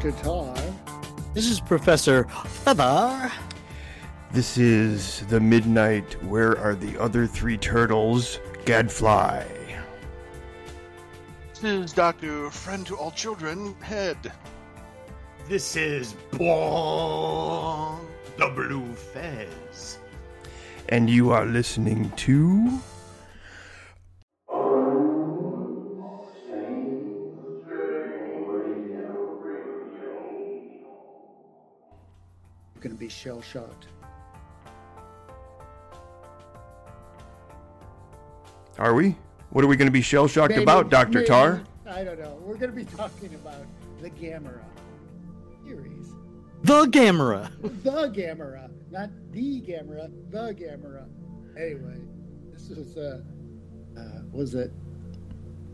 Dr. Tarr. This is Professor Fether. This is the midnight. Where are the other three turtles? Gadfly. This is Dr. Friend to All Children, Head. This is Bong, the Blue Fez. And you are listening to. Shell shocked. Are we? What are we going to be shell shocked about, Dr. Tarr? I don't know. We're going to be talking about the Gamera series. The Gamera. the Gamera. Not the Gamera, the Gamera. Anyway, this was, uh, uh was it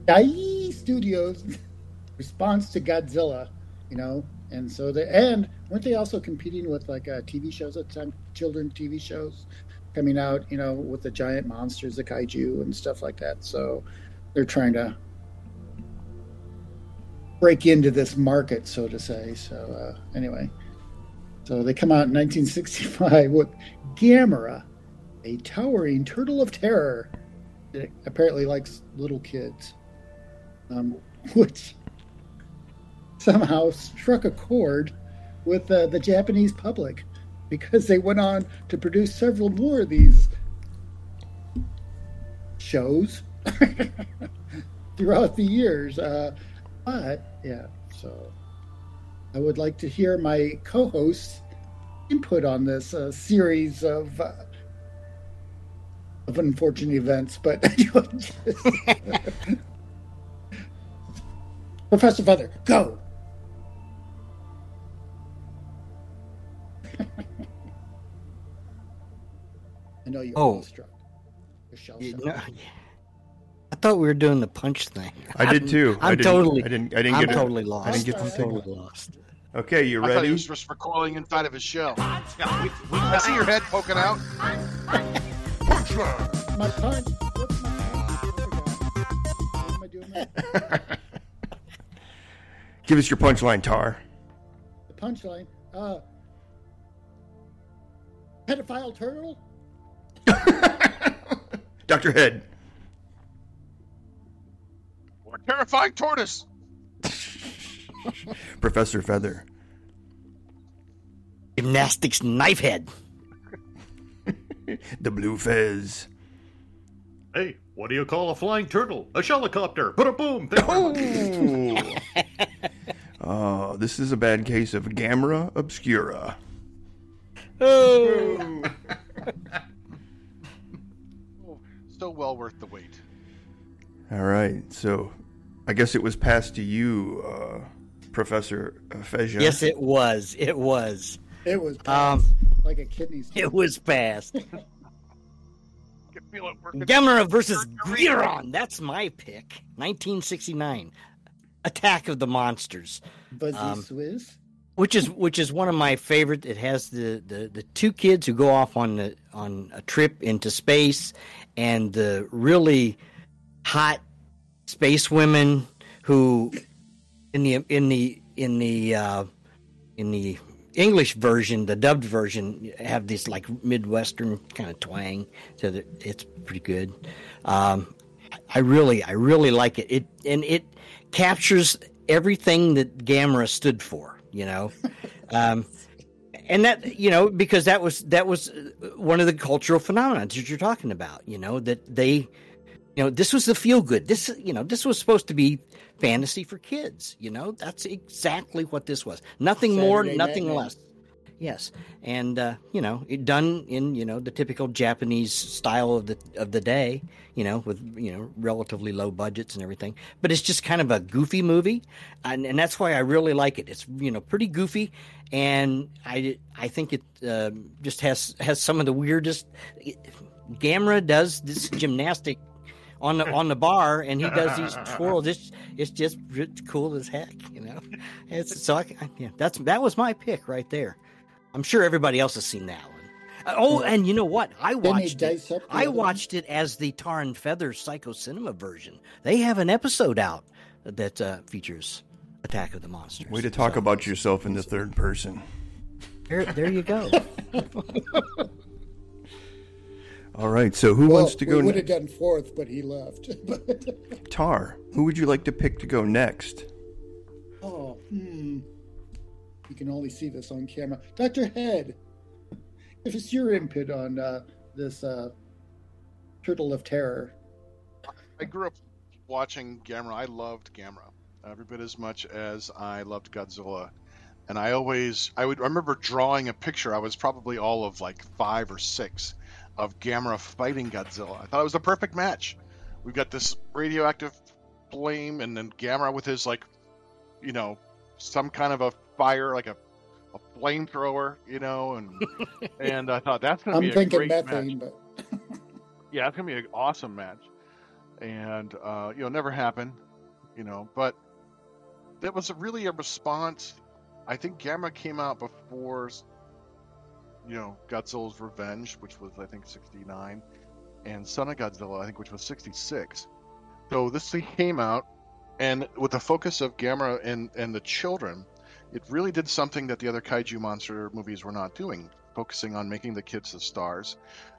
Daiei Studios response to Godzilla, you know? And so they, and weren't they also competing with like uh, TV shows at the time, children TV shows coming out, you know, with the giant monsters, the kaiju and stuff like that. So they're trying to break into this market, so to say. So uh, anyway, so they come out in 1965 with Gamera, a towering turtle of terror that apparently likes little kids, um, which somehow struck a chord with uh, the Japanese public because they went on to produce several more of these shows throughout the years. Uh, but yeah, so I would like to hear my co-host's input on this uh, series of uh, of unfortunate events. But Professor Fether, go. Know you're Oh. struck. You're shell You shocked. know, I thought we were doing the punch thing. I did I'm- too. I I'm didn't- totally. I didn't- I didn't I'm get it. totally I didn't get the I'm totally lost. Okay, you ready? I thought he ready? was just recoiling inside of his shell. I see your head poking out. My punch. What's my punch? What am I doing now? Give us your punchline, Tarr. The punchline. Uh, pedophile turtle. Dr. Head. Or terrifying tortoise. Professor Fether. Gymnastics knife head. The Blue Fez. Hey, what do you call a flying turtle? A helicopter. Put a boom. Thank you very. Oh. Oh, this is a bad case of Gamera Obscura. Oh. So well worth the wait. All right, so I guess it was passed to you, uh, Professor Fether. yes, it was. It was. It was Um, like a kidney stone. It was fast. I can feel it working. Gamera versus Guiron. That's my pick. 1969. Attack of the Monsters. Buzzy um, Swizz. which is which is one of my favorite. It has the, the, the two kids who go off on the on a trip into space, and the really hot space women who in the in the in the uh, in the English version, the dubbed version, have this like midwestern kind of twang, so that it's pretty good. Um, I really, I really like it. It and it captures everything that Gamera stood for. You know, um, and that you know because that was that was uh, one of the cultural phenomena that you're talking about. You know that they, you know, this was the feel good. This you know this was supposed to be fantasy for kids. You know that's exactly what this was. Nothing more, nothing Night less. Yes, and uh, you know, done in you know the typical Japanese style of the of the day. You know, with you know relatively low budgets and everything. But it's just kind of a goofy movie, and, and that's why I really like it. It's you know pretty goofy, and I I think it uh, just has has some of the weirdest. Gamera does this gymnastic on the on the bar, and he does these twirls. It's it's just it's cool as heck, you know. It's so I- yeah, that's that was my pick right there. I'm sure everybody else has seen that one. Uh, Oh, and you know what? I watched it. dice up the I other one? watched it as the Tarr and Fether Psycho Cinema version. They have an episode out that uh, features Attack of the Monsters. Way to talk So, about yourself in the third person. There, there you go. All right, so who Well, wants to we go would have next? done fourth, but he left. Tarr, who would you like to pick to go next? You can only see this on camera. Dr. Head, if it's your input on uh, this uh, Turtle of Terror. I grew up watching Gamera. I loved Gamera every bit as much as I loved Godzilla. And I always, I would I remember drawing a picture. I was probably all of like five or six of Gamera fighting Godzilla. I thought it was the perfect match. We've got this radioactive flame, and then Gamera with his like, you know, some kind of a fire, like a, a flamethrower, you know, and and I thought that's gonna I'm be a thinking great match but yeah, it's gonna be an awesome match, and uh, you know, never happened, you know, but that was really a response. I think Gamera came out before, you know, Godzilla's Revenge, which was I think '69, and Son of Godzilla, I think, which was '66. So this thing came out, and with the focus of Gamera and and the children, it really did something that the other kaiju monster movies were not doing, focusing on making the kids the stars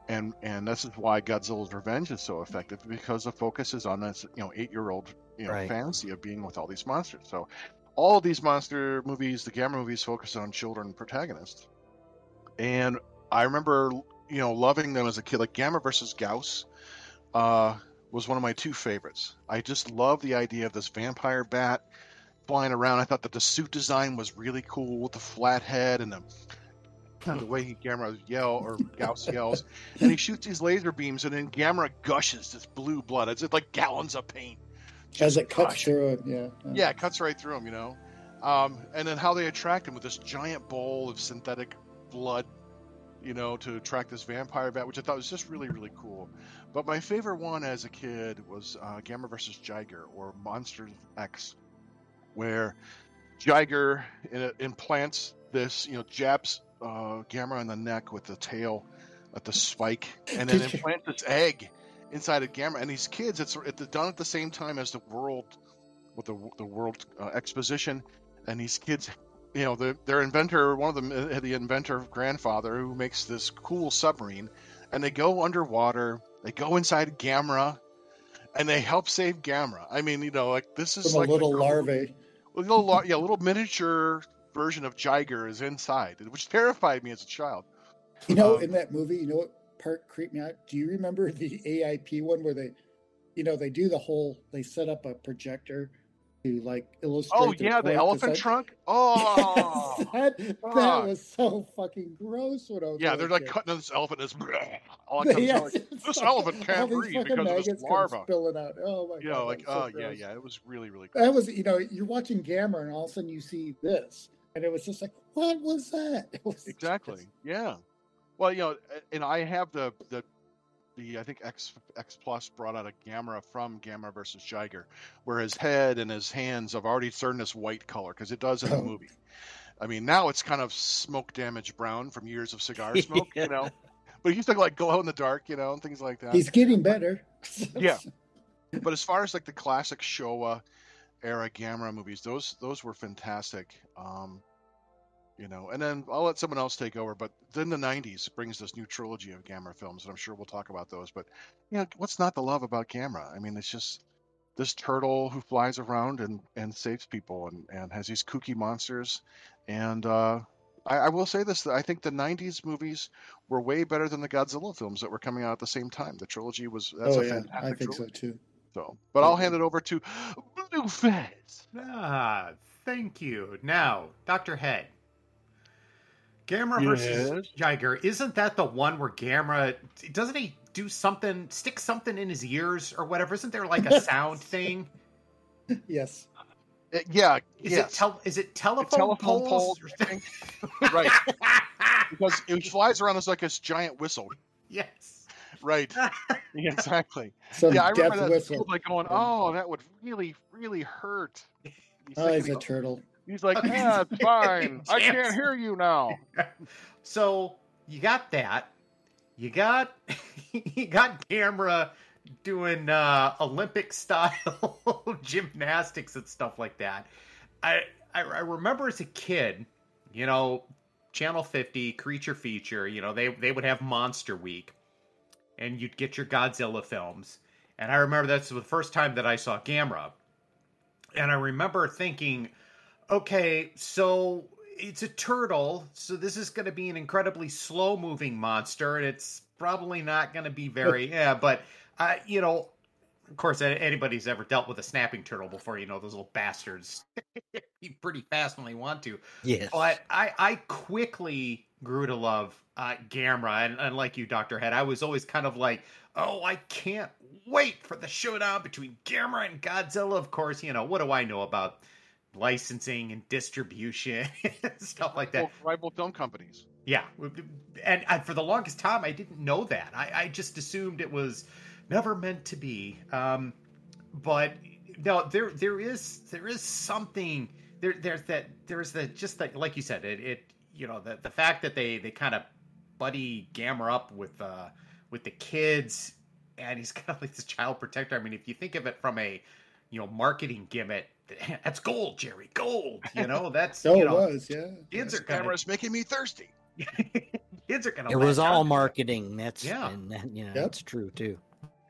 and and this is why Godzilla's Revenge is so effective because the focus is on this you know eight year old you know Right. fantasy of being with all these monsters. So all of these monster movies, the Gamera movies, focus on children protagonists, and I remember you know loving them as a kid. Like Gamera versus Gyaos uh, was one of my two favorites. I just love the idea of this vampire bat flying around. I thought that the suit design was really cool with the flat head and the the way he Gamera yell or Gyaos yells, and he shoots these laser beams, and then Gamera gushes this blue blood. It's like gallons of paint. as it cuts gush. through it, yeah. Yeah, it cuts right through him, you know. Um, and then how they attract him with this giant bowl of synthetic blood, you know, to attract this vampire bat, which I thought was just really, really cool. But my favorite one as a kid was uh, Gamera versus Jiger or Monsters X, where Jiger implants this, you know, jabs uh, Gamera in the neck with the tail at the spike, and then implants this egg inside of Gamera. And these kids, it's, it's done at the same time as the world with the the world uh, exposition, and these kids, you know, the, their inventor, one of them, uh, the inventor grandfather, who makes this cool submarine, and they go underwater, they go inside Gamera, and they help save Gamera. I mean, you know, like this is From like a little the- larvae. Little, yeah, little miniature version of Jiger is inside, which terrified me as a child. You know, Um, in that movie, you know what part creeped me out? Do you remember the AIP one where they, you know, they do the whole, they set up a projector to like illustrate. Oh yeah, the elephant like- trunk. Oh, that, that was so fucking gross when I was yeah, they're like kid. cutting this elephant. This all comes Yes, out like, this like elephant can't breathe because of this larva. spilling out. Oh my You god! know, like oh so yeah, gross. yeah, it was really really cool. That was, you know, you're watching Gamera, and all of a sudden you see this, and it was just like, what was that? Was Exactly. Yeah. Well, you know, and I have the the the I think X X Plus brought out a Gamera from Gamera versus Jiger, where his head and his hands have already turned this white color because it does in the Oh. movie. I mean, now it's kind of smoke damaged brown from years of cigar smoke, you know. But he used to like glow in the dark, you know, and things like that. He's getting better. Yeah. but as far as like the classic Showa era Gamera movies, those those were fantastic. Um, you know, and then I'll let someone else take over. But then the '90s brings this new trilogy of Gamera films, and I'm sure we'll talk about those. But you know, what's not to love about Gamera? I mean, it's just this turtle who flies around and and saves people, and and has these kooky monsters, and. uh I, I will say this: I think the '90s movies were way better than the Godzilla films that were coming out at the same time. The trilogy was that's oh a yeah, fantastic I think trilogy. so too. So, but I'll hand it over to Blue Fez. Ah, thank you. Now, Dr. Head. Gamera versus Jiger, isn't that the one where Gamera doesn't he do something, stick something in his ears or whatever? Isn't there like a sound thing? Yes. Uh, yeah, Is yes. it tel- is it telephone, telephone poles? poles, I think. right? Because it flies around as like this giant whistle. yes. Right. Yeah, exactly. Some yeah, I remember that whistle. like going, "Oh, that would really, really hurt." He's, Oh, he's thinking- a turtle. He's like. "Yeah, it's fine. I can't hear you now." So you got that. You got you got Gamera doing uh, Olympic style gymnastics and stuff like that. I, I I remember as a kid, you know, Channel 50, Creature Feature, you know, they they would have Monster Week, and you'd get your Godzilla films. And I remember that's the first time that I saw Gamera. And I remember thinking, okay, so it's a turtle, so this is going to be an incredibly slow moving monster, and it's probably not going to be very, yeah, but, uh, you know, of course, anybody's ever dealt with a snapping turtle before, you know, those little bastards be pretty fast when they want to. Yes. But I, I quickly grew to love uh, Gamera, and, and like you, Doctor Head, I was always kind of like, oh, I can't wait for the showdown between Gamera and Godzilla. Of course, you know what do I know about licensing and distribution stuff like that? rival film companies. Yeah, and, and, for the longest time, I didn't know that. I, I just assumed it was never meant to be. Um, but no, there there is there is something there. There's that there's the just that like you said it it you know the the fact that they they kind of buddy Gamera up with uh with the kids and he's kind of like this child protector. I mean, if you think of it from a you know marketing gimmick, that's gold, Jerry, gold. You know that's so you know, it was, yeah. Kids this are kind of making me thirsty. kids are gonna. It was all marketing. That's yeah, and that, you know, Yep. that's true too.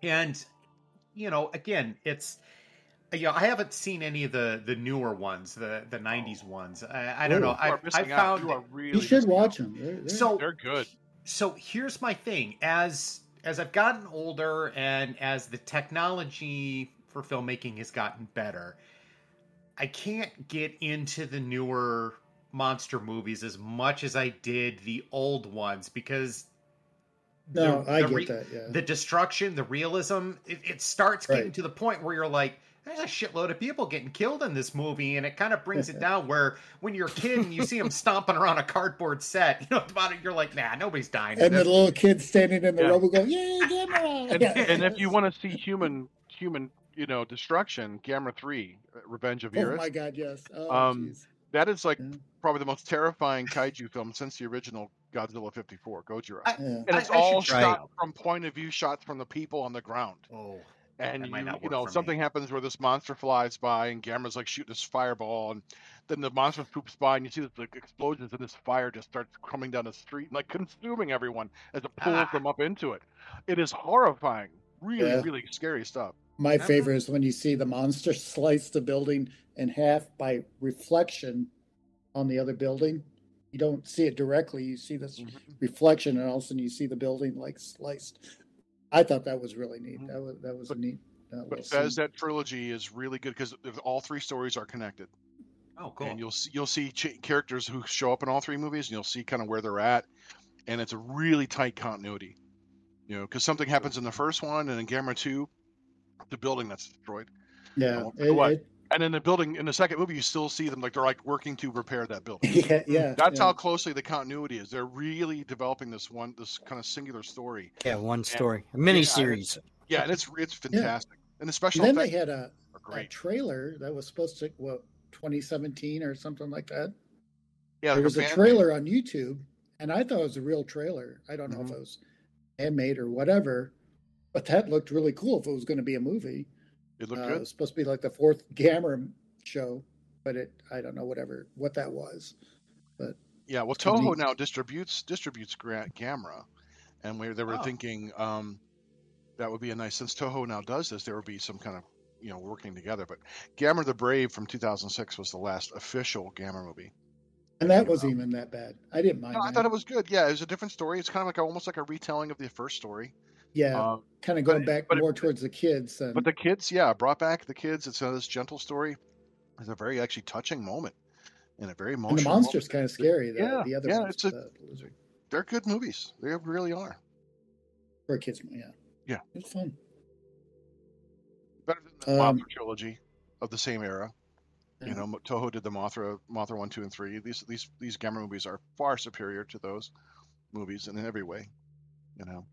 and you know again it's you know, I haven't seen any of the the newer ones, the the '90s ones. I, I don't know. I, are I found You are You should watch out. them. They're, they're, so They're good. so here's my thing as as i've gotten older and as the technology for filmmaking has gotten better i can't get into the newer monster movies as much as i did the old ones because no, the- I the get re- that. Yeah. the destruction the realism it, it starts getting Right. to the point where you're like there's a shitload of people getting killed in this movie, and it kind of brings it down. Where when you're a kid and you see them stomping around a cardboard set, you know, about it, you're like, nah, nobody's dying. and the little kid standing in the Yeah. rubble going, "Yay, Gamera!" And, Yeah. and if you want to see human human you know destruction, Gamera Three, uh, Revenge of oh my god, yes. Oh, Um, jeez. that is like Yeah. probably the most terrifying kaiju film since the original Godzilla '54, Gojira. I- yeah. and it's I- I all should shot it. from point of view shots from the people on the ground. Oh, And you, you know, for me. something happens where this monster flies by, and Gamera's like shooting this fireball, and then the monster poops by, and you see that the explosions, and this fire just starts coming down the street, and like consuming everyone as it pulls Ah. them up into it. It is horrifying, really, Yeah. really scary stuff. My Remember? favorite is when you see the monster slice the building in half by reflection on the other building. You don't see it directly; you see this reflection, and all of a sudden you see the building like sliced. I thought that was really neat. Mhm. That was that was But- neat. Uh, But little Fez, that trilogy is really good because all three stories are connected. oh, cool. and you'll see you'll see ch- characters who show up in all three movies, and you'll see kind of where they're at, and it's a really tight continuity. You know, because something happens in the first one, and in Gamera Two, the building that's destroyed, yeah, it- what? it- and in the building in the second movie, you still see them like they're like working to repair that building. yeah, yeah. That's yeah. how closely the continuity is. They're really developing this one, this kind of singular story. Yeah, one story, a mini Yeah, series. Yeah, and it's it's fantastic, and the special And then they had a, are a trailer that was supposed to what 2017 or something like that. Yeah, there like was a fan- trailer on YouTube, and I thought it was a real trailer. I don't know if Mhm. it was handmade or whatever, but that looked really cool. If it was going to be a movie, It looked uh, it good. was supposed to be like the fourth Gamera show, but it I don't know whatever what that was. But Yeah, well, Toho now distributes distributes Gra- Gamera, and we they were Oh. thinking um, that would be a nice since Toho now does this, there would be some kind of you know working together. But Gamera the Brave from 2006 was the last official Gamera movie. And that wasn't even that bad. I didn't mind. No, I thought it was good. Yeah, it was a different story. It's kind of like a, almost like a retelling of the first story. Yeah, Um, kind of going but- back but it- more towards the kids. Than, but the kids, yeah, brought back the kids. It's uh, this gentle story. It's a very actually touching moment and a very emotional. and the moment. monster's kind of scary. The, Yeah, the other yeah, ones, it's a- the lizard They're good movies. They really are. for a kids. Yeah, Yeah. it's fun. Better than the Um, Mothra trilogy of the same era. Yeah. You know, Toho did the Mothra, Mothra one, two, and three. These these these Gamera movies are far superior to those movies in every way. You know,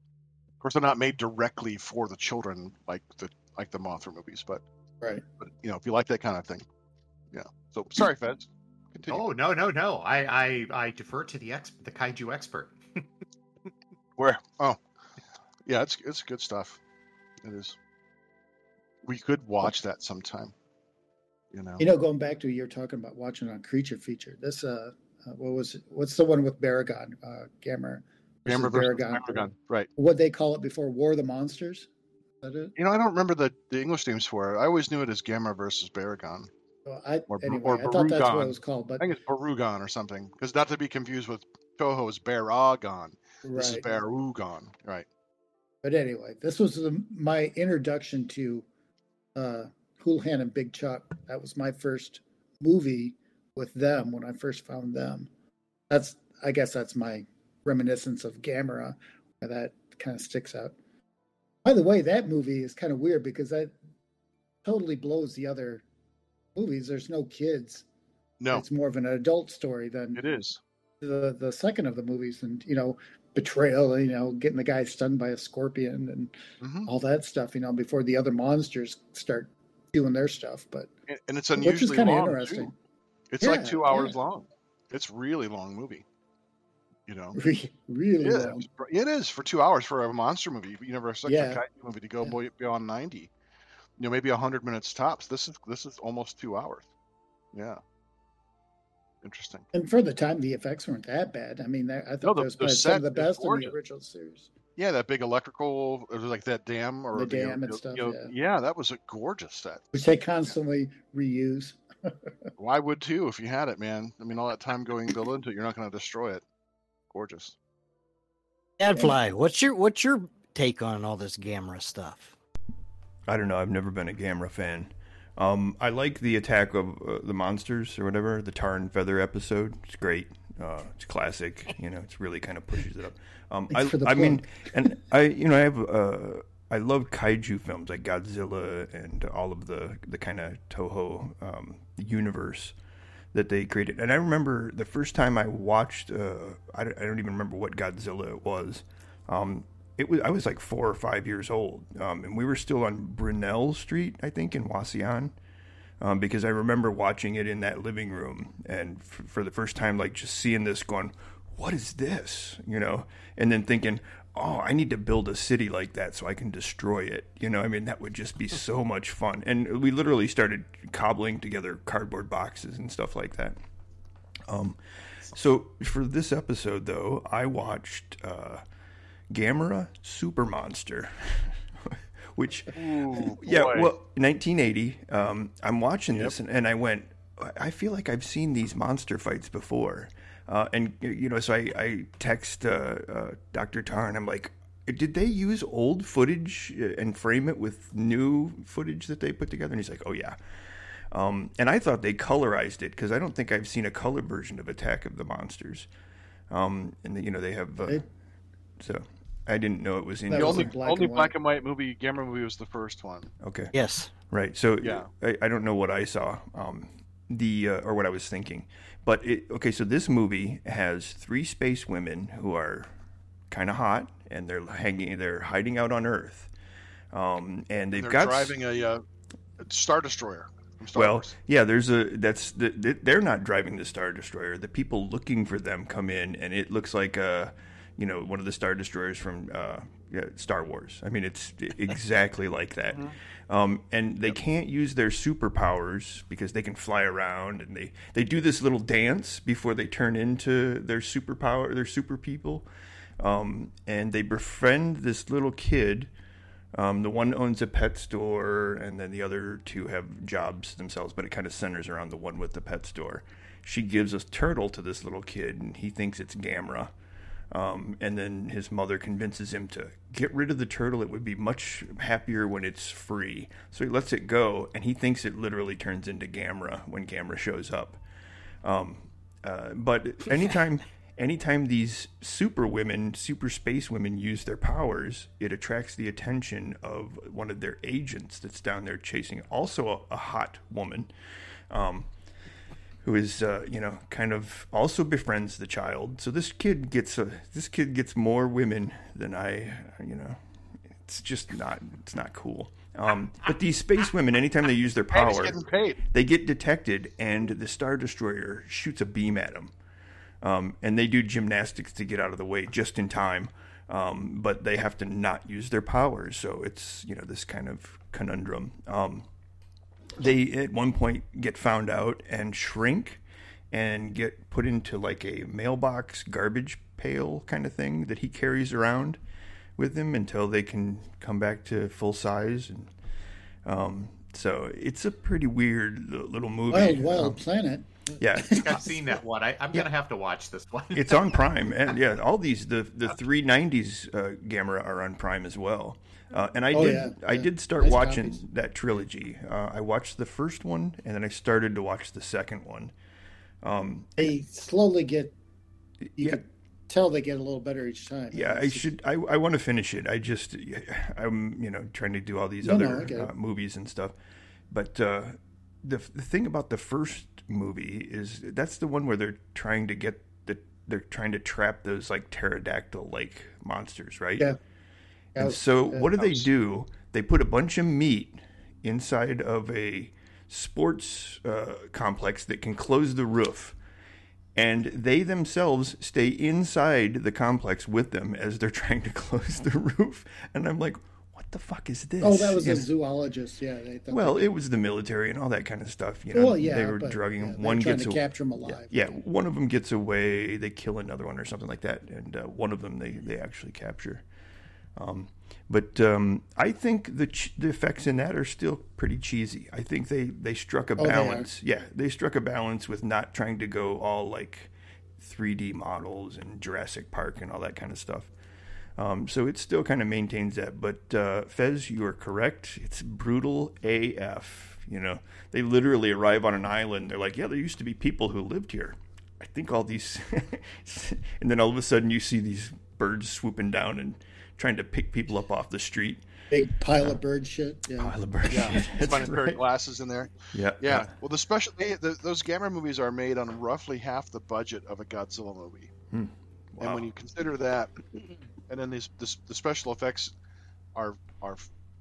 course, they're not made directly for the children like the like the Mothra movies, but Right. but you know, if you like that kind of thing, yeah. So sorry, Feds. Continue. Oh no no no! I I, I defer to the ex the kaiju expert. Where? Oh, yeah, it's it's good stuff. It is. We could watch that sometime. You know. You know, going back to you're talking about watching on Creature Feature. This uh, uh what was it? What's the one with Baragon? Uh, Gamera. Gamera versus Baragon. Right. What they call it before War of the Monsters. That it? You know, I don't remember the, the English names for it. I always knew it as Gamera versus Baragon. Well, I, or, anyway, or I thought that's what it was called, but I think it's Barugon or something. Because not to be confused with Toho's Baragon. Right. This is Barugon, right? But anyway, this was the, my introduction to uh, Hoolihan and Big Chuck. That was my first movie with them when I first found them. That's I guess that's my reminiscence of Gamera, where that kind of sticks out. By the way, that movie is kind of weird because that totally blows the other movies. There's no kids. No, it's more of an adult story than it is the the second of the movies, and you know, betrayal. You know, getting the guy stung by a scorpion and mm-hmm. all that stuff. You know, before the other monsters start doing their stuff. But and, and it's unusually which is kind of interesting. Too. It's yeah, like two hours yeah. long. It's really long movie. You know, really yeah, long. It is for two hours for a monster movie. You never expect yeah. a movie to go yeah. beyond ninety. You know, maybe hundred minutes tops. This is this is almost two hours. Yeah. Interesting. And for the time, the effects weren't that bad. I mean, I thought no, the, was some of the best in the original series. Yeah, that big electrical, it was like that dam or the dam you know, and stuff. You know, yeah. yeah, that was a gorgeous set. Which they constantly reuse. well, I would too if you had it, man. I mean, all that time going into it, you're not going to destroy it. Gorgeous. Gadfly, what's your what's your take on all this Gamera stuff? I don't know. I've never been a Gamera fan. Um, I like the attack of uh, the monsters or whatever, the Tarr and Fether episode. It's great. Uh, it's classic. You know, it's really kind of pushes it up. Um, I, I mean, and I, you know, I have, uh, I love kaiju films like Godzilla and all of the the kind of Toho um, universe that they created. And I remember the first time I watched, uh, I, I, don't even remember what Godzilla it was. Um, it was I was like four or five years old, um, and we were still on Brunel Street, I think, in Wauseon. Um, because I remember watching it in that living room, and f- for the first time, like just seeing this, going, "What is this?" You know, and then thinking, "Oh, I need to build a city like that so I can destroy it." You know, I mean, that would just be so much fun. And we literally started cobbling together cardboard boxes and stuff like that. Um, so for this episode, though, I watched. Uh, Gamera Super Monster. Which, Ooh, yeah, well, 1980. Um, I'm watching this and, and I went, I feel like I've seen these monster fights before. Uh, and you know, so I, I text uh, uh, Dr. Tarn. and I'm like, did they use old footage uh, and frame it with new footage that they put together? And he's like, oh yeah. Um, and I thought they colorized it because I don't think I've seen a color version of Attack of the Monsters. Um, and the, you know they have uh, it, so I didn't know it was in. The only black, only and black and white movie, Gamera movie, was the first one. Okay. Yes. Right. So yeah, I, I don't know what I saw, um, the uh, or what I was thinking, but it, okay. So this movie has three space women who are kind of hot, and they're hanging, they're hiding out on Earth, um, and they've they're got driving a, uh, star destroyer. well, Wars. yeah, there's a that's the, they're not driving the star destroyer. The people looking for them come in, and it looks like a you know, one of the star destroyers from uh, Star Wars. I mean, it's exactly like that. Mm-hmm. Um, and they yep. can't use their superpowers because they can fly around, and they they do this little dance before they turn into their superpower, their super people. Um, and they befriend this little kid. Um, the one owns a pet store, and then the other two have jobs themselves, but it kind of centers around the one with the pet store. She gives a turtle to this little kid, and he thinks it's Gamera um, and then his mother convinces him to get rid of the turtle. It would be much happier when it's free. So he lets it go, and he thinks it literally turns into Gamera when Gamera shows up. Um, uh, but anytime, anytime these super women, super space women use their powers, it attracts the attention of one of their agents that's down there chasing, also a, a hot woman. Um, who is uh, you know kind of also befriends the child. So this kid gets a, this kid gets more women than I you know. It's just not it's not cool. Um, but these space women, anytime they use their power, they get detected, and the Star Destroyer shoots a beam at them. Um, and they do gymnastics to get out of the way just in time. Um, but they have to not use their powers, so it's you know this kind of conundrum. Um, they at one point get found out and shrink and get put into like a mailbox garbage pail kind of thing that he carries around with him until they can come back to full size and um, so it's a pretty weird little movie. Wild Wild um, Planet. Yeah, I've seen that one. I, am gonna have to watch this one. it's on Prime, and yeah, all these the the three nineties uh, Gamera are on Prime as well. Uh, and I Oh, did yeah, I yeah. did start Nice watching copies. that trilogy. Uh, I watched the first one, and then I started to watch the second one. Um, They slowly get. You yeah, can tell they get a little better each time. yeah, I should. I, I want to finish it. I just, I'm, you know, trying to do all these No, other I uh, movies and stuff. But uh, the the thing about the first movie is that's the one where they're trying to get the they're trying to trap those like pterodactyl like monsters, right? Yeah. And so, what do they do? They put a bunch of meat inside of a sports uh, complex that can close the roof, and they themselves stay inside the complex with them as they're trying to close the roof. And I'm like, what the fuck is this? Oh, that was a zoologist. Yeah. Well, it was the military and all that kind of stuff. You know, well, yeah. they were but, drugging yeah, One gets to a- capture him alive. yeah, one of them gets away. They kill another one or something like that, and uh, one of them they, they actually capture. Um, but um, I think the ch- the effects in that are still pretty cheesy. I think they, they struck a Oh, they balance. yeah, they struck a balance with not trying to go all like 3D models and Jurassic Park and all that kind of stuff. Um, so it still kind of maintains that. But uh, Fez, you are correct. It's brutal AF. You know, they literally arrive on an island. They're like, yeah, there used to be people who lived here. I think all these, and then all of a sudden you see these birds swooping down and trying to pick people up off the street. Big pile of bird shit. Yeah. Pile of bird Yeah, That's find a pair right. of glasses in there. Yeah, Yeah. Well, the special the, those Gamera movies are made on roughly half the budget of a Godzilla movie, hmm. and Wow. when you consider that, and then these this, the special effects are are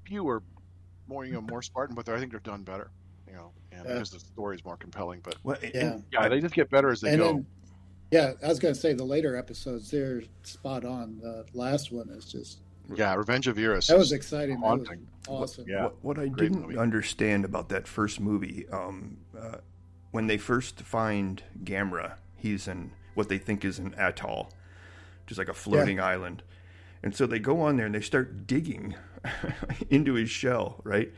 fewer, more you know more Spartan, but they're, I think they're done better. You know, and Yeah. because the story is more compelling. But Well, and- Yeah. yeah, they just get better as they and go. then, yeah, I was going to say the later episodes, they're spot on. The last one is just, yeah, Revenge of Iris. that was is exciting. That was haunting. awesome. Yeah. What, what I Great didn't movie. understand about that first movie, um, uh, when they first find Gamera, he's in what they think is an atoll, just like a floating island. And so they go on there and they start digging into his shell, right?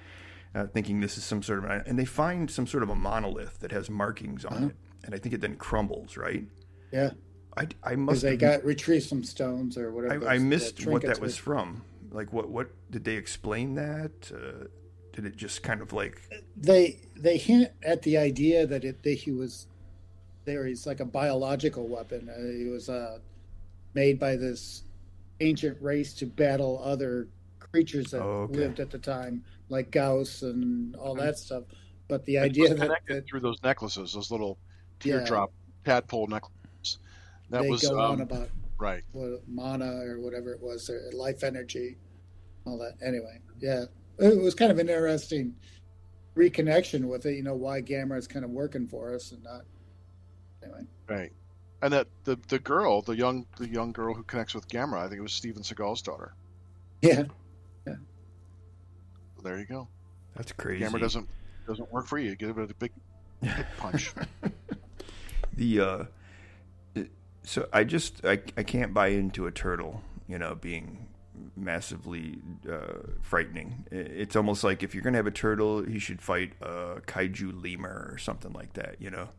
Uh, thinking this is some sort of, and they find some sort of a monolith that has markings on Uh-huh. it, and I think it then crumbles, right? Yeah. I, I Because must they have got retrieved some stones or whatever. I, I missed the what that was with. from. Like, what what did they explain that? Uh, did it just kind of like They they hint at the idea that it that he was there. He's like a biological weapon. Uh, he was uh, made by this ancient race to battle other creatures that Oh, okay. lived at the time, like Gyaos and all that stuff. But the It was idea that, that through those necklaces, those little Yeah. teardrop tadpole necklaces. That they was go on um, about right. what, mana or whatever it was, their life energy, all that. Anyway, yeah, it was kind of an interesting reconnection with it. You know why Gamera is kind of working for us and not. Anyway, Right. And that the the girl, the young the young girl who connects with Gamera, I think it was Steven Seagal's daughter. yeah, Yeah. There you go. that's crazy? Gamera doesn't doesn't work for you. Give it a big hit punch. the uh, it- so I just I I can't buy into a turtle, you know, being massively uh, frightening. It's almost like if you're gonna have a turtle, he should fight a kaiju lemur or something like that, you know,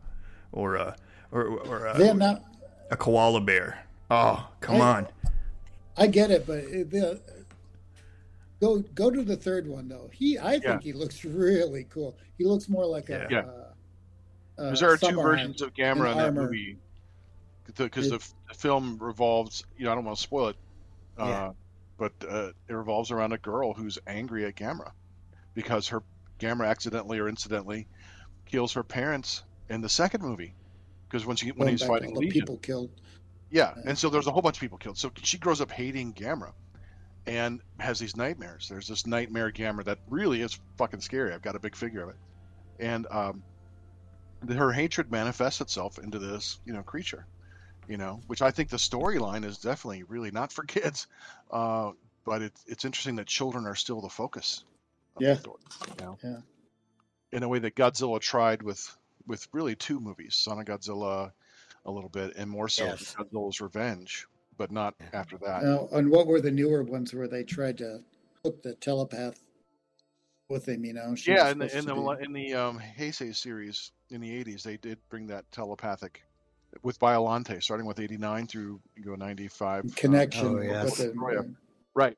or a or or a, they're not. a koala bear. Oh, come I- on. I get it, but it, the, go go to the third one though. He, I think Yeah. he looks really cool. He looks more like a. Yeah. Uh, uh, Because there are two versions of Gamera in that movie. Because the, the film revolves, you know, I don't want to spoil it, uh, Yeah. but uh, it revolves around a girl who's angry at Gamera because her Gamera accidentally or incidentally kills her parents in the second movie. Because when she when he's fighting Legion, people killed. Yeah, Yeah. and so there's a whole bunch of people killed. So she grows up hating Gamera, and has these nightmares. There's this nightmare Gamera that really is fucking scary. I've got a big figure of it, and um, her hatred manifests itself into this, you know, creature, you know, which I think the storyline is definitely really not for kids, uh, but it's it's interesting that children are still the focus. Yeah. the story, you know? Yeah. in a way that Godzilla tried with with really two movies, Son of Godzilla, a little bit, and more so Yes. Godzilla's Revenge, but not after that. Now, and what were the newer ones where they tried to hook the telepath with him? You know, she yeah, was in the in the in the um, Heisei series in the '80s, they did bring that telepathic with Biolante, starting with '89 through you go '95. be uh, connection. Oh, yes. with the, Oh, yeah. Right.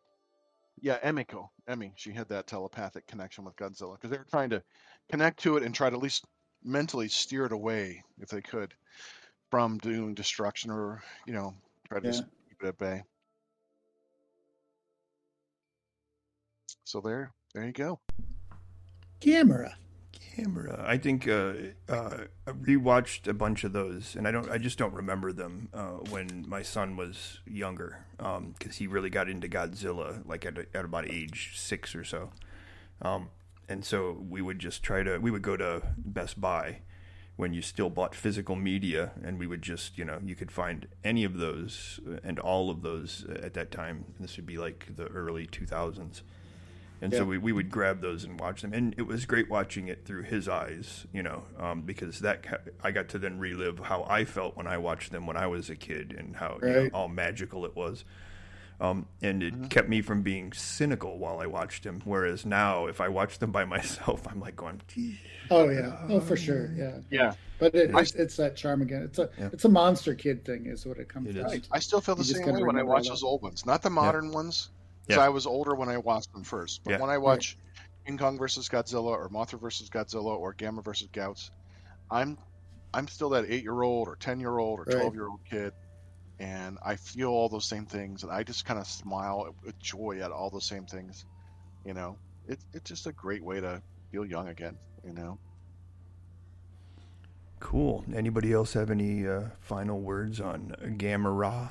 Yeah, Emiko, Emmy, she had that telepathic connection with Godzilla because they were trying to connect to it and try to at least mentally steer it away, if they could, from doing destruction or you know try to just keep it at bay. So there, there you go. Gamera. Camera. I think uh, uh, I rewatched a bunch of those, and I don't. I just don't remember them uh, when my son was younger, because he really got into Godzilla like at, at about age six or so. Um, and so we would just try to. We would go to Best Buy when you still bought physical media, and we would just, you know, you could find any of those uh, and all of those uh, at that time. This would be like the early two thousands. And Yeah. so we, we would grab those and watch them, and it was great watching it through his eyes, you know, um, because that I got to then relive how I felt when I watched them when I was a kid, and how you know, all magical it was. Um, and it kept me from being cynical while I watched them. Whereas now, if I watch them by myself, I'm like going, "Gee." Oh yeah. Oh for sure. Yeah. Yeah, But it, I- it's, it's that charm again. It's a Yeah. it's a monster kid thing, is what it comes It down is. to. right. I still feel the You same way when I watch those old ones, not the modern ones. So Yeah. I was older when I watched them first, but Yeah. when I watch King Kong versus Godzilla or Mothra versus Godzilla or Gamera versus Gyaos, I'm I'm still that eight year old or ten year old or Right. twelve year old kid, and I feel all those same things, and I just kind of smile with joy at all those same things. You know, it's it's just a great way to feel young again. You know. Cool. Anybody else have any uh, final words on Gamera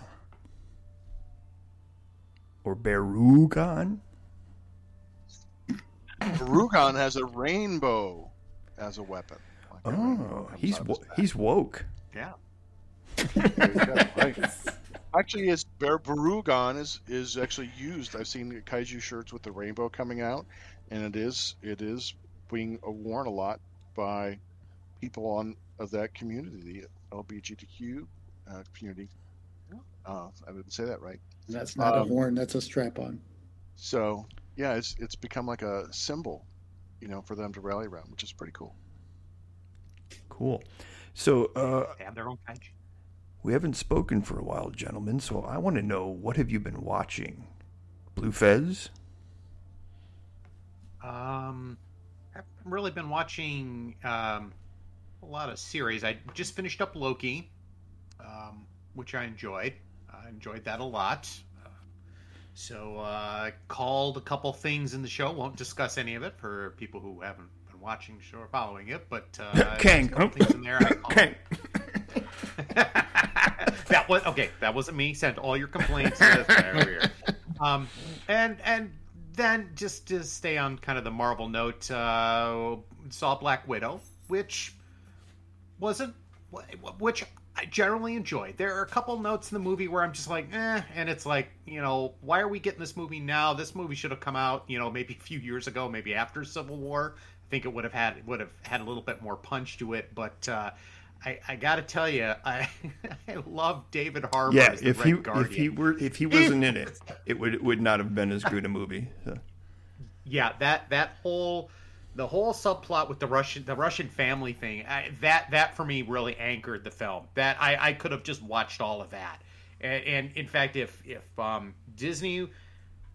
or Barugon? Barugon has a rainbow as a weapon. Like a Oh, comes he's wo- he's woke. Yeah. There you go, right. Actually, is Bar- Barugon is is actually used. I've seen kaiju shirts with the rainbow coming out, and it is it is being worn a lot by people on of that community, the LGBTQ uh, community. Uh, I didn't say that right. That's not a Um, horn. That's a strap on. So yeah, it's it's become like a symbol, you know, for them to rally around, which is pretty cool. Cool. So uh, They have their own kaiju. we haven't spoken for a while, gentlemen. So I want to know what have you been watching? Blue Fez. Um, I've really been watching um, a lot of series. I just finished up Loki, um, which I enjoyed. I enjoyed that a lot. So uh, called a couple things in the show. Won't discuss any of it for people who haven't been watching show or following it. But uh, Kang. things in there. I. Kang. that was okay. That wasn't me. Sent all your complaints here. Um, and and then just to stay on kind of the Marvel note, uh, saw Black Widow, which wasn't which I generally enjoyed. There are a couple notes in the movie where I'm just like, eh, and it's like, you know, why are we getting this movie now? This movie should have come out, you know, maybe a few years ago, maybe after Civil War. I think it would have had would have had a little bit more punch to it, but. uh I, I got to tell you, I I love David Harbour. Yeah, as the if Red he Guardian. if he were if he wasn't in it, it would it would not have been as good a movie. So. yeah that that whole the whole subplot with the russian the russian family thing I, that that for me really anchored the film. That i i could have just watched all of that. And, and in fact if if um disney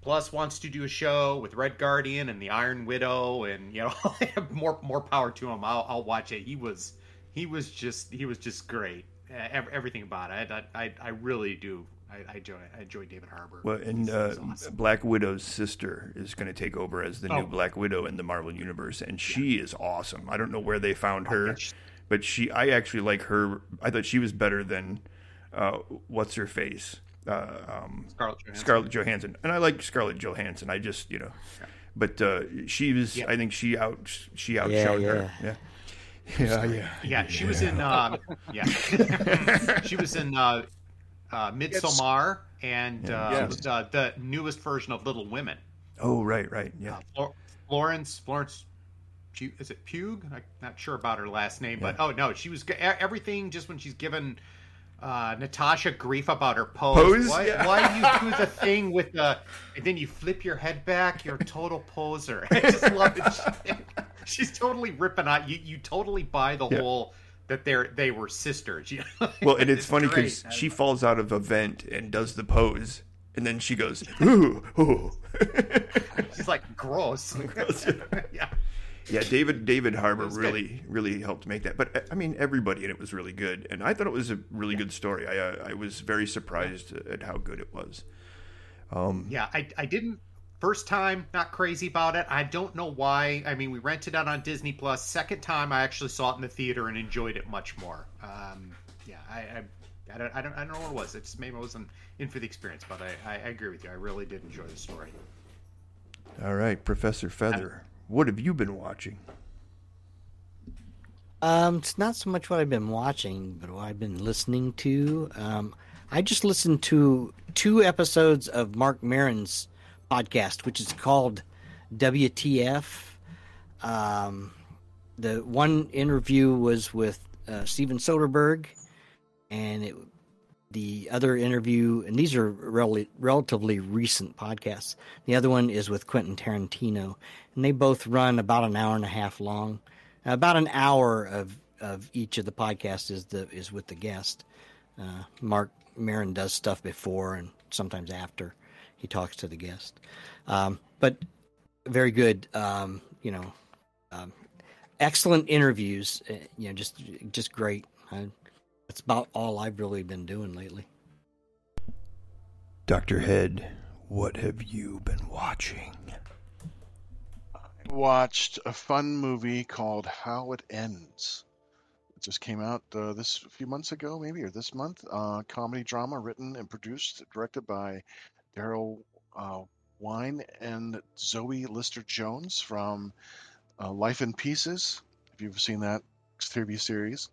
plus wants to do a show with red guardian and the iron widow and you know more more power to him i'll, I'll watch it. He was he was just he was just great. Everything about it. I i, I really do I, I enjoy I enjoy David Harbour. Well, and He's- uh, he's awesome. Black Widow's sister is going to take over as the new Oh. Black Widow in the Marvel universe, and she is awesome. I don't know where they found her, yeah, she- but she I actually like her. I thought she was better than uh, what's her face, uh, um, Scarlett Johansson. Scarlett Johansson, and I like Scarlett Johansson. I just you know, but uh, she was. Yeah. I think she out she outshone yeah. her. Yeah. Yeah, yeah, Yeah, she was in. Um, yeah, she was in uh, uh, Midsommar and uh, Yes. the newest version of Little Women. Oh, right, right, yeah. Uh, Flor- Florence Florence is it Pugh? I'm not sure about her last name, yeah. but oh no, she was everything. Just when she's given uh, Natasha grief about her pose. pose? Why, yeah. why do you do the thing with the and then you flip your head back? You're a total poser. I just love it. she's totally ripping on you. You totally buy the yeah. whole that they're they were sisters. You know? Well, and it's, it's funny because she falls out of a vent and does the pose, and then she goes, "Ooh, ooh." She's like gross. gross. yeah. Yeah, David David Harbour really good. really helped make that. But I mean, everybody in it was really good, and I thought it was a really yeah. good story. I uh, I was very surprised at how good it was. Um, yeah, I I didn't first time not crazy about it. I don't know why. I mean, we rented it on Disney Plus. Second time, I actually saw it in the theater and enjoyed it much more. Um, yeah, I, I I don't, I don't, I don't know what it was. It's maybe I wasn't in for the experience, but I, I, I agree with you. I really did enjoy the story. All right, Professor Fether. What have you been watching? Um, it's not so much what I've been watching, but what I've been listening to. Um, I just listened to two episodes of Marc Maron's podcast, which is called WTF. Um, the one interview was with uh, Steven Soderbergh, and it, the other interview, and these are rel- relatively recent podcasts. The other one is with Quentin Tarantino, and they both run about an hour and a half long. About an hour of, of each of the podcasts is the is with the guest. Uh, Marc Maron does stuff before and sometimes after he talks to the guest. Um, but very good, um, you know, um, excellent interviews. Uh, you know, just just great. I, that's about all I've really been doing lately. Doctor Head, what have you been watching? watched a fun movie called How It Ends. It just came out uh, this a few months ago, maybe or this month. Uh, comedy drama written and produced, directed by Daryl uh, Wein and Zoe Lister Jones from uh, Life in Pieces. If you've seen that TV series.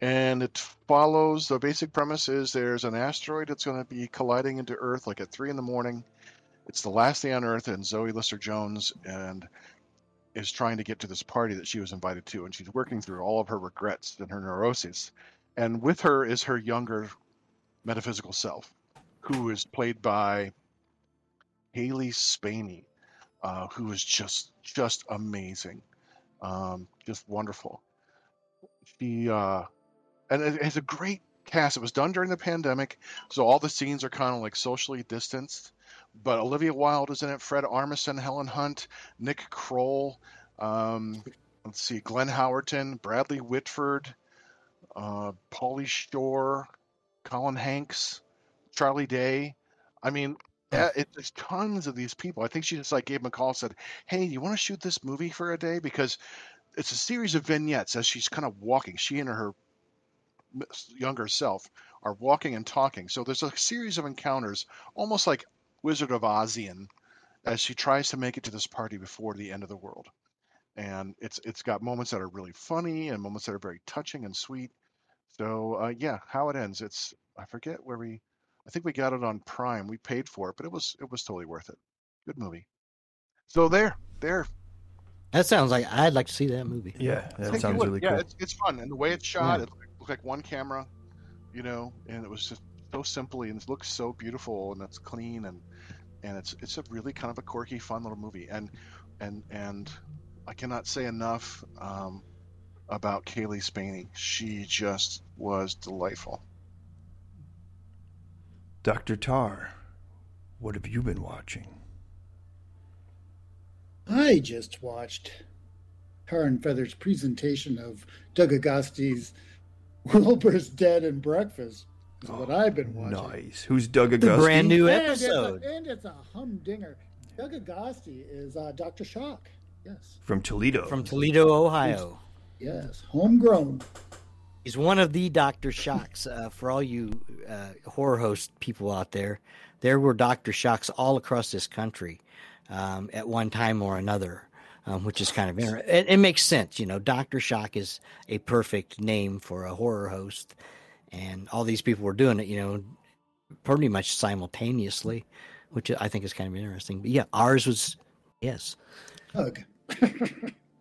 And it follows the basic premise is there's an asteroid that's going to be colliding into Earth like at three in the morning. It's the last day on Earth, and Zoe Lister Jones and is trying to get to this party that she was invited to, and she's working through all of her regrets and her neuroses. And with her is her younger metaphysical self, who is played by Cailee Spaeny, uh, who is just just amazing, um, just wonderful. She uh, and it has a great cast. It was done during the pandemic, so all the scenes are kind of like socially distanced but Olivia Wilde is in it, Fred Armisen, Helen Hunt, Nick Kroll, um, let's see, Glenn Howerton, Bradley Whitford, uh, Pauly Shore, Colin Hanks, Charlie Day. I mean, yeah, it, there's tons of these people. I think she just like gave him a call, and said, "Hey, do you want to shoot this movie for a day?" Because it's a series of vignettes as she's kind of walking. She and her younger self are walking and talking. So there's a series of encounters, almost like Wizard of Ozian as she tries to make it to this party before the end of the world. And it's it's got moments that are really funny and moments that are very touching and sweet. So uh, yeah, how it ends. It's I forget where we. I think we got it on Prime. We paid for it, but it was it was totally worth it. Good movie. So there, there. That sounds like I'd like to see that movie. Yeah, that sounds really yeah, cool. Yeah, it's, it's fun, and the way it's shot, yeah. it looked like one camera, you know, and it was just so simply and it looks so beautiful and it's clean and and it's it's a really kind of a quirky, fun little movie. And and and I cannot say enough um, about Cailee Spaeny. She just was delightful. Dr. Tarr, what have you been watching? I just watched Tarr and Fether's presentation of Doug Agosti's Wilbur's Dead and Breakfast is what I've been watching. Nice. Who's Doug Agosti? The brand new episode. And it's a, and it's a humdinger. Doug Agosti is uh, Dr. Shock. Yes. From Toledo. From Toledo, Ohio. Yes, homegrown. He's one of the Dr. Shocks. Uh, for all you uh, horror host people out there, there were Dr. Shocks all across this country um, at one time or another. Um, which is kind of interesting. It, it, makes sense, you know. Doctor Shock is a perfect name for a horror host, and all these people were doing it, you know, pretty much simultaneously, which I think is kind of interesting. But yeah, ours was yes. Hug.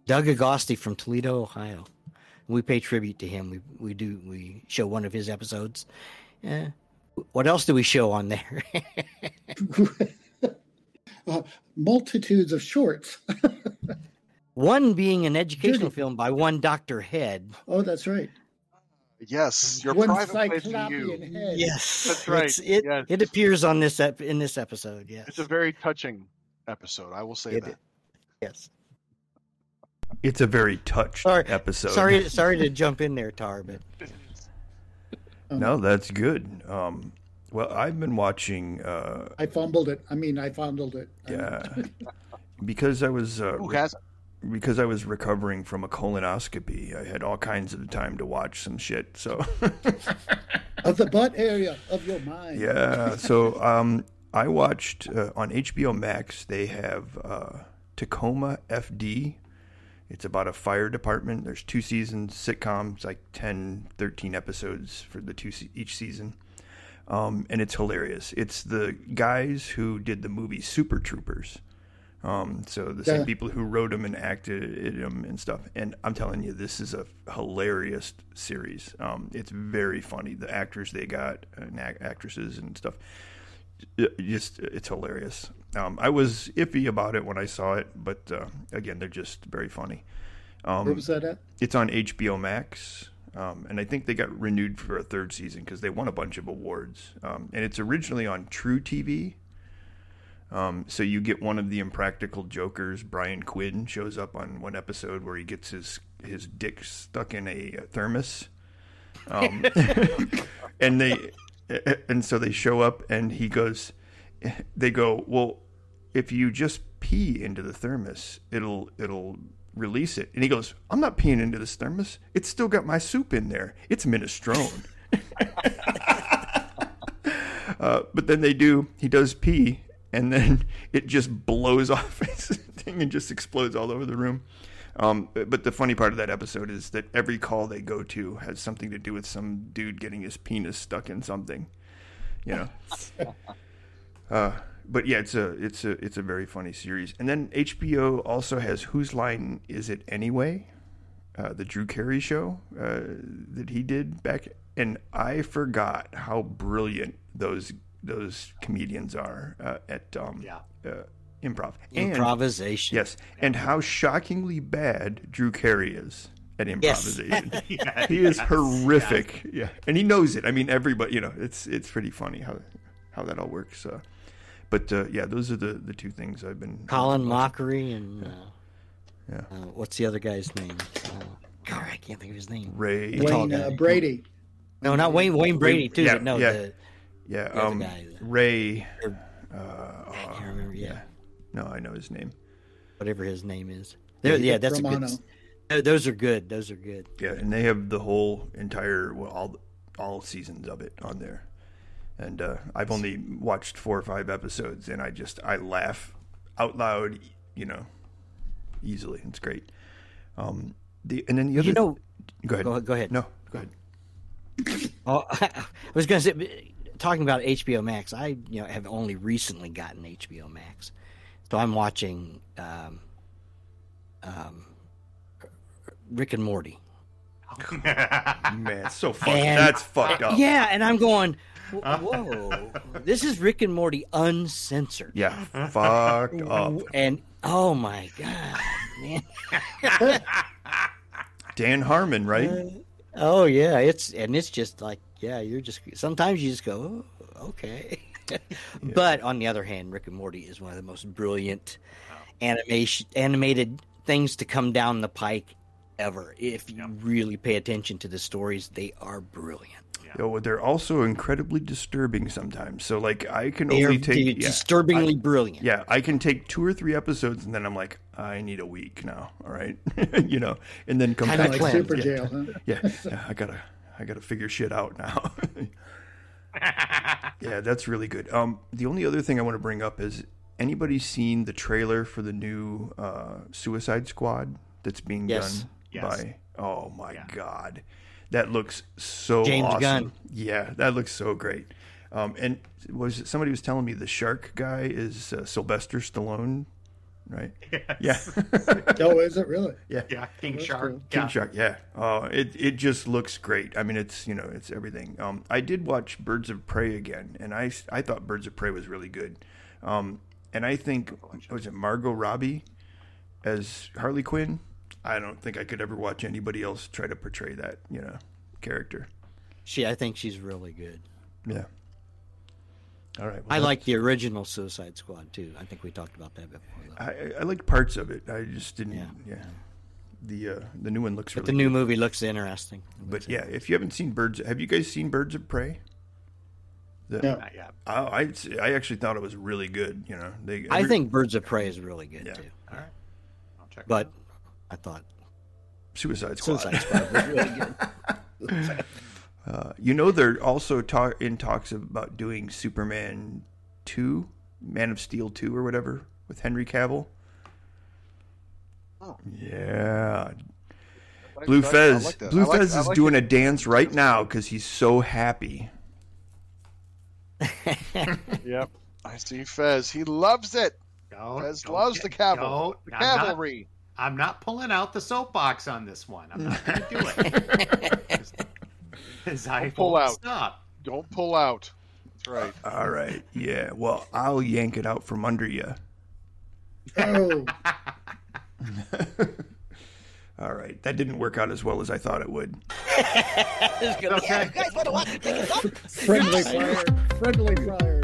Doug Agosti from Toledo, Ohio. We pay tribute to him. We we do we show one of his episodes. Yeah. What else do we show on there? uh, multitudes of shorts. one being an educational film by one Doctor Head. Oh, that's right. Yes, your one private place to you. Head. Yes, That's right. It's- It Yes. it appears on this ep- in this episode. Yes, It's a very touching episode. I will say It that. is. yes. It's a very touched Sorry- episode. Sorry, sorry to jump in there, Tarr, but No, that's good. Um, well, I've been watching. Uh, I fumbled it. I mean, I fumbled it. yeah, because I was uh, Who hasn't? because I was recovering from a colonoscopy. I had all kinds of time to watch some shit. So of the butt area of your mind. yeah, so um, I watched uh, on HBO Max. They have uh, Tacoma FD. It's about a fire department. There's two seasons, sitcoms, like 10, 13 episodes for the two se- each season. Um, and it's hilarious. It's the guys who did the movie Super Troopers. Um, so the same people who wrote them and acted in them and stuff. And I'm telling you, this is a hilarious series. Um, it's very funny. The actors they got and ac- actresses and stuff it- just it's hilarious. Um, I was iffy about it when I saw it, but uh, again, they're just very funny. Where Um, was that at? it's on HBO Max, um, and I think they got renewed for a third season because they won a bunch of awards. Um, and it's originally on truTV. Um, so you get one of the Impractical Jokers, Brian Quinn, shows up on one episode where he gets his his dick stuck in a thermos. Um, and they and so they show up and he goes they go well if you just pee into the thermos it'll it'll release it. And he goes i'm not peeing into this thermos. It's still got my soup in there. It's minestrone. Uh, but then they do he does pee and then it just blows off his thing and just explodes all over the room. Um, but the funny part of that episode is that every call they go to has something to do with some dude getting his penis stuck in something, you know. uh, but yeah, it's a it's a it's a very funny series. And then HBO also has Whose Line Is It Anyway? Uh, the Drew Carey show uh, that he did back, and I forgot how brilliant those those comedians are uh, at um, Yeah. uh, improv. And- improvisation. Yes, and how shockingly bad Drew Carey is at Yes. improvisation. Yeah, he is yes, horrific. Yeah, and he knows it. I mean, everybody. You know, it's it's pretty funny how how that all works. But uh, yeah, those are the the two things I've been. Colin Mochrie and uh, Yeah. uh, what's the other guy's name? Uh, God, I can't think of his name. Ray. The Wayne uh, Brady. No, not Wayne. Wayne Brady too. yeah, no, yeah. the Yeah, the um, guy. Ray. Or- Uh, I can't remember. Yeah, no, I know his name. whatever his name is. There, yeah, that's a good. Those are good. Those are good. Yeah, and they have the whole entire well, all all seasons of it on there. And uh, I've only watched four or five episodes, and I just I laugh out loud, you know, easily. It's great. Um, the and then the other You know, go ahead, go, go ahead. no, go ahead. Oh, I was going to say, talking about HBO Max. I you know have only recently gotten HBO Max, so I'm watching um, um, Rick and Morty. Man, so fucked. And- That's fucked up. Yeah, and I'm going, whoa, this is Rick and Morty uncensored. Yeah, fucked up. And oh my god, man. Dan Harmon, right? Uh, oh yeah, it's and it's just like yeah, you're just sometimes you just go oh, okay. But on the other hand, Rick and Morty is one of the most brilliant animation animated things to come down the pike ever. If you really pay attention to the stories, they are brilliant. Yo, they're also incredibly disturbing sometimes. So like I can They are only take yeah, disturbingly brilliant. Yeah, I can take two or three episodes, and then I'm like, I need a week now. All right, you know, and then come Kinda back. Like Super yeah. Jail, huh? Yeah, yeah, I gotta, I gotta figure shit out now. yeah, that's really good. Um, the only other thing I want to bring up is anybody seen the trailer for the new uh, Suicide Squad that's being Yes. done Yes. by? Oh my Yeah. god, that looks so James awesome. Gunn. Yeah, that looks so great. Um, and was somebody was telling me the shark guy is uh, Sylvester Stallone right? Yes. Yeah. Oh, is it really? yeah. Yeah, King That's Shark. cool. King Yeah. Shark, yeah. Oh, it it just looks great. I mean, it's you know, it's everything. Um, I did watch Birds of Prey again, and I I thought Birds of Prey was really good. Um, and I think was it Margot Robbie as Harley Quinn? I don't think I could ever watch anybody else try to portray that you know character. She, I think she's really good. Yeah. All right. well, I like the original Suicide Squad too. I think we talked about that before. Though. I, I liked parts of it. I just didn't. Yeah. Yeah. The uh, the new one looks But really. the new good. movie looks interesting. But yeah, if you haven't seen Birds, have you guys seen Birds of Prey? The, No. Not. I, I I actually thought it was really good. You know, they. I think Birds of Prey is really good Yeah. too. All right. I'll check. But I thought Suicide Squad. Suicide Squad was really good. Uh, you know, they're also ta- in talks about doing Superman two, Man of Steel two, or whatever with Henry Cavill. Oh. Yeah, I- Blue I- I Fez. like. Blue like- Fez I is like doing it. a dance right now because he's so happy. Yep. I see Fez. He loves it. Don't- Fez don't loves get- the cavalry. The I'm not- cavalry. I'm not pulling out the soapbox on this one. I'm not going to do it. Because I pull won't out. Stop. Don't pull out. That's right. Uh, all right, yeah. Well, I'll yank it out from under you. Oh, All right, that didn't work out as well as I thought it would. Okay. friendly fire. Friendly fire.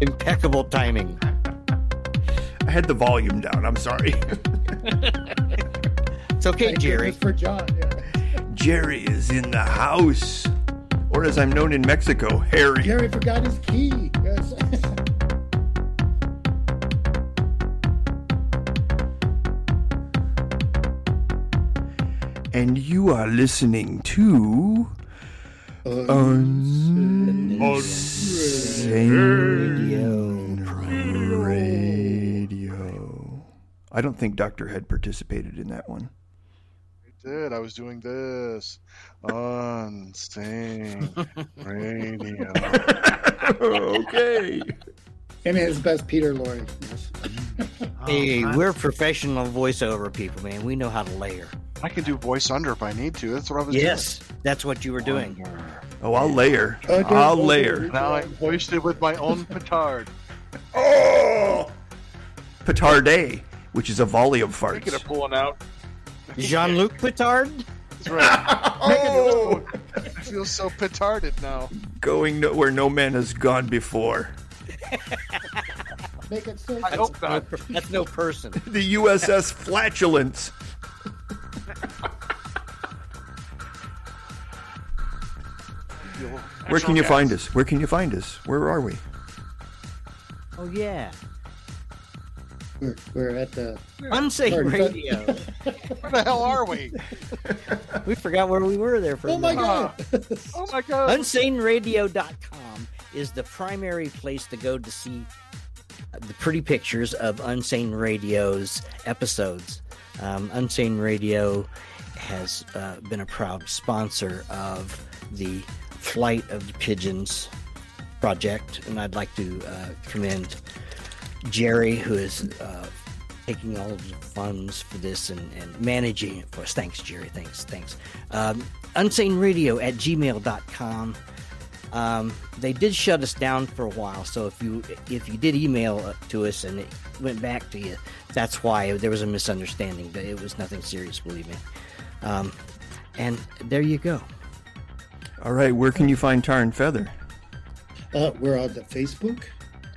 Impeccable timing. I had the volume down. I'm sorry. It's okay, thank Jerry. for John. Yeah. Jerry is in the house, or as I'm known in Mexico, Harry. Jerry forgot his key. Yes. and you are listening to Unsane Radio. I don't think Doctor Head participated in that one. I did. I was doing this. Unsane radio. okay. And his best Peter Lorre. Yes. Hey, Oh, we're professional voiceover people, man. We know how to layer. I can do voice under if I need to. That's what I was doing. Yes, that's what you were doing. doing. Oh, I'll layer. Oh, under- I'll under- layer. Now I'm hoisted with my own petard. Oh! Petarde, which is a volley of Thinking of farts. pulling out. Jean Luc Petard? That's right. Oh! I feel so petarded now. Going no, where no man has gone before. Make it so. I hope not. per- that's no person. The USS Flatulence. Where can you find us? Where can you find us? Where are we? Oh yeah, We're, we're at the. Unsane Sorry, Radio. Where the hell are we? we forgot where we were there for a Oh my minute. god! Oh my god. UnsaneRadio.com is the primary place to go to see the pretty pictures of Unsane Radio's episodes. Um, Unsane Radio has uh, been a proud sponsor of the Flight of the Pigeons project, and I'd like to uh, commend Jerry, who is uh, taking all of the funds for this and, and managing it for us. Thanks, Jerry. Thanks, thanks. Um, unsaneradio at gmail.com. Um, they did shut us down for a while, so if you if you did email uh, to us and it went back to you, that's why there was a misunderstanding. But it was nothing serious, believe me. Um, and there you go. All right, where can you find Tarr and Fether? Uh, we're on the Facebook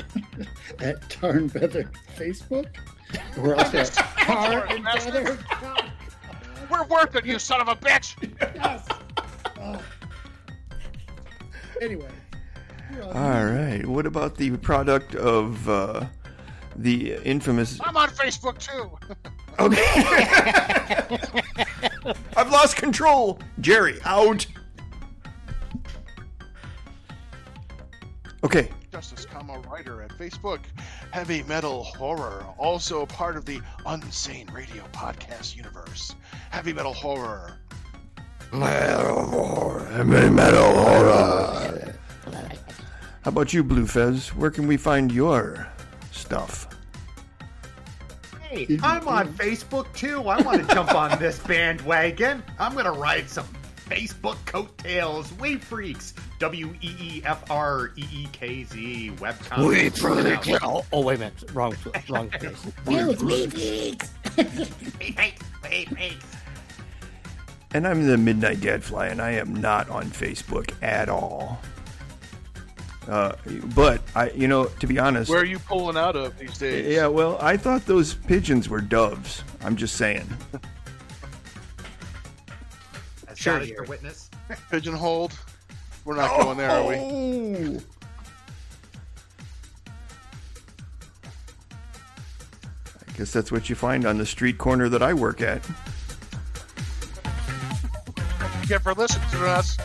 at Tarn Feather Facebook. We're also at Tarr and Fether. We're worth it, you son of a bitch! Yes. Oh. Anyway. All right. What about the product of uh, the infamous? I'm on Facebook too. Okay. I've lost control. Jerry, out. Okay. Justice Comma Writer at Facebook. Heavy Metal Horror, also part of the Unsane Radio podcast universe. Heavy Metal Horror. Heavy metal horror. How about you, Blue Fez? Where can we find your stuff. Hey, I'm on Facebook too. I want to jump on this bandwagon. I'm going to ride some Facebook coattails. Wee Freekz. W E E F R E E K Z webcom. Wee Freekz. Oh, oh, wait a minute. Wrong, wrong place. we freaks. we freaks. And I'm the Midnight Gadfly, and I am not on Facebook at all. Uh, but I, you know, to be honest, Where are you pulling out of these days? yeah, well, I thought those pigeons were doves. I'm just saying. As Sure, God is the Gary. witness. Pigeonholed. We're not going there, are we? I guess that's what you find on the street corner that I work at. Thank you for listening to us.